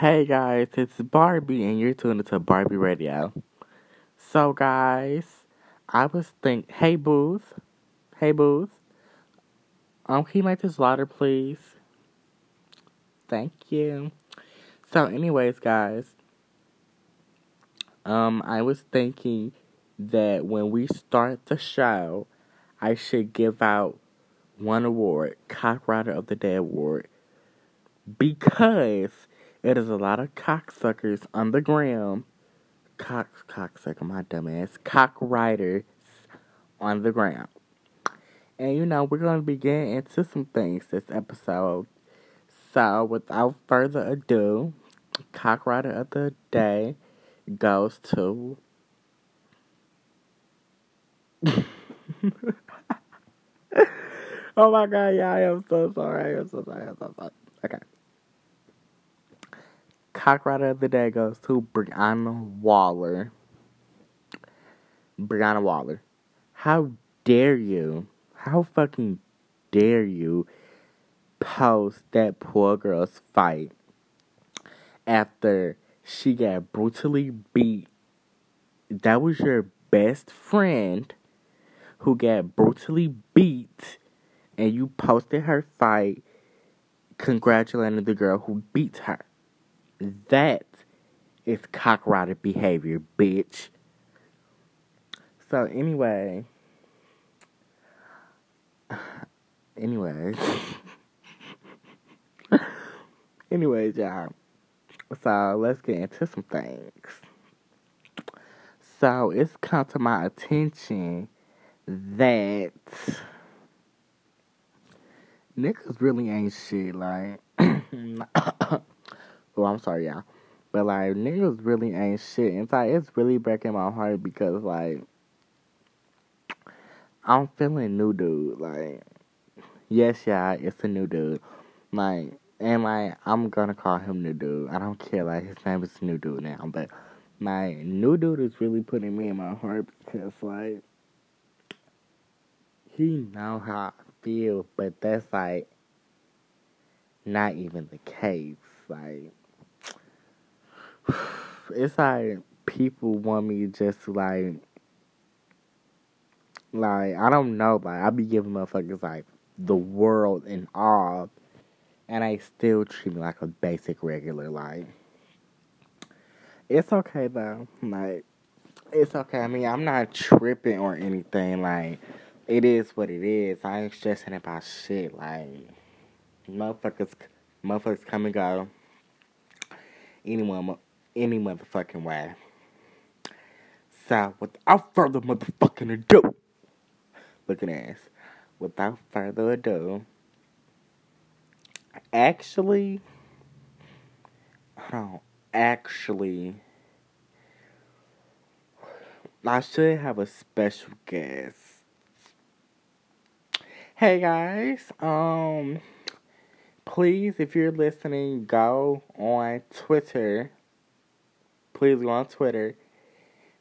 Hey guys, it's Barbie and you're tuning to Barbie Radio. So guys, I was think hey Booth. Hey Booth. Um can you make this louder please? Thank you. So anyways guys, um I was thinking that when we start the show, I should give out one award, Cock Rider of the Day award, because it is a lot of cocksuckers on the gram. Cock, cocksucker, my dumbass. Cock riders on the ground. And you know, we're going to be getting into some things this episode. So, without further ado, Cock Rider of the Day goes to. oh my god, yeah, I am so sorry. I am so sorry. I'm so sorry. Okay. Cock Rider of the Day goes to Brianna Waller. Brianna Waller. How dare you? How fucking dare you post that poor girl's fight after she got brutally beat? That was your best friend who got brutally beat, and you posted her fight congratulating the girl who beat her. That is cockrocket behavior, bitch. So anyway, anyway, anyways, y'all. So let's get into some things. So it's come to my attention that niggas really ain't shit. Like, I'm sorry, y'all. But like, niggas really ain't shit. In fact, it's really breaking my heart because like, I'm feeling new dude. Like, yes, y'all, it's a new dude. Like, and like, I'm gonna call him new dude. I don't care. Like, his name is new dude now, but my new dude is really putting me in my heart because like he know how I feel, but that's like not even the case. Like it's like people want me just to like like I don't know, like I be giving motherfuckers like the world and all and I still treat me like a basic regular like it's okay though. Like it's okay. I mean I'm not tripping or anything, like it is what it is. I ain't stressing about shit. Like motherfuckers, motherfuckers come and go. Anyone, any motherfucking way. So without further motherfucking ado, looking ass. Without further ado, actually, hold on. Actually, I should have a special guest Hey guys, um, please, if you're listening, go on Twitter. Please go on Twitter,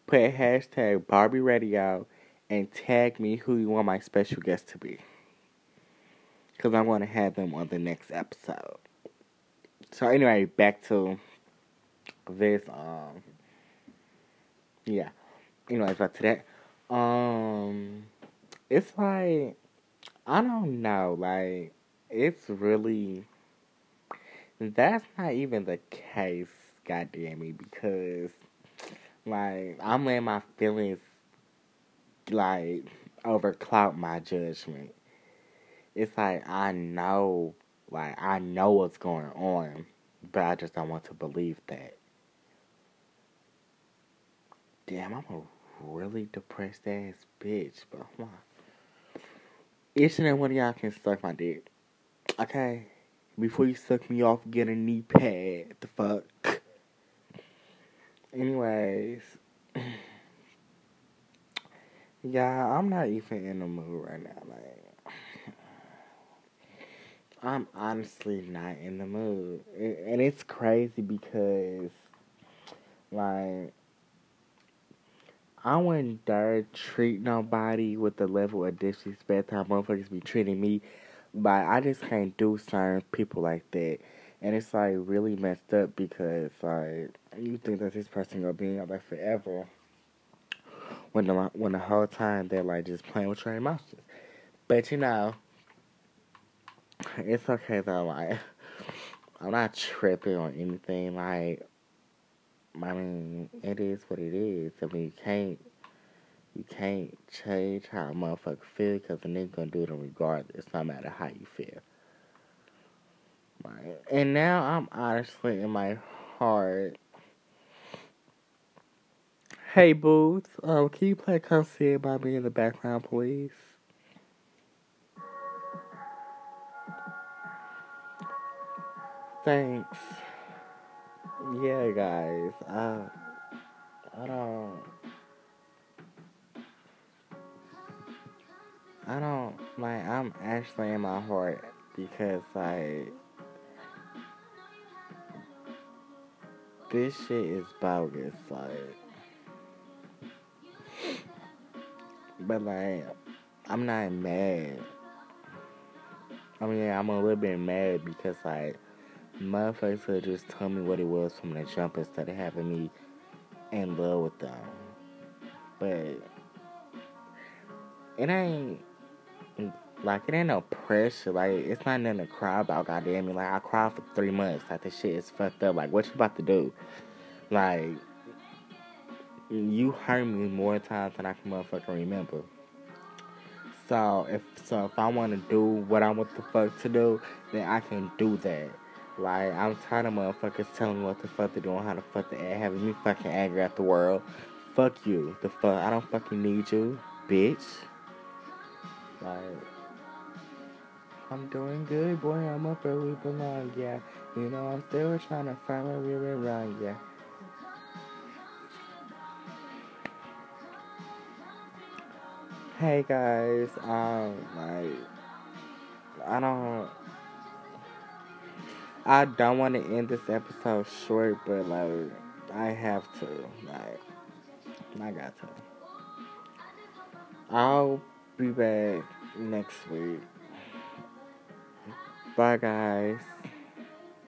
put a hashtag Barbie Radio, and tag me who you want my special guest to be. Because I want to have them on the next episode. So, anyway, back to this, um, yeah. Anyways, back to that. Um, it's like, I don't know. Like, it's really. That's not even the case, goddamn me, because, like, I'm letting my feelings, like, overcloud my judgment. It's like, I know, like, I know what's going on, but I just don't want to believe that. Damn, I'm a really depressed ass bitch, but why? each and every one of y'all can suck my dick. Okay? Before you suck me off, get a knee pad. The fuck? Anyways. Yeah, I'm not even in the mood right now. Like, I'm honestly not in the mood. And it's crazy because, like, I wouldn't dare treat nobody with the level of disrespect how motherfuckers be treating me. But I just can't do certain people like that. And it's like really messed up because like you think that this person gonna be in your life forever when the when the whole time they're like just playing with your emotions. But you know, it's okay though. Like I'm not tripping on anything. Like I mean, it is what it is. I mean, you can't you can't change how a motherfucker feel because the nigga gonna do it regardless, no matter how you feel. And now I'm honestly in my heart. Hey Booth, um, can you play Come See It by me in the background, please? Thanks. Yeah, guys. Uh, I don't. I don't like. I'm actually in my heart because like this shit is bogus. Like, but like, I'm not mad. I mean, I'm a little bit mad because like motherfuckers could just tell me what it was from the jump instead of having me in love with them. But it ain't like it ain't no pressure. Like it's not nothing to cry about. Goddamn me, like I cried for three months. Like this shit is fucked up. Like what you about to do? Like you hurt me more times than I can motherfucking remember. So if so, if I want to do what I want the fuck to do, then I can do that. Like I'm tired of motherfuckers telling me what the fuck to do and how the fuck to act, having me fucking angry at the world. Fuck you. The fuck I don't fucking need you, bitch. Like I'm doing good, boy. I'm up where we belong, yeah. You know, I'm still trying to find where we wrong, yeah. Hey guys, um, like, I don't, I don't want to end this episode short, but like, I have to, like, I got to. I'll be back next week. Bye, guys.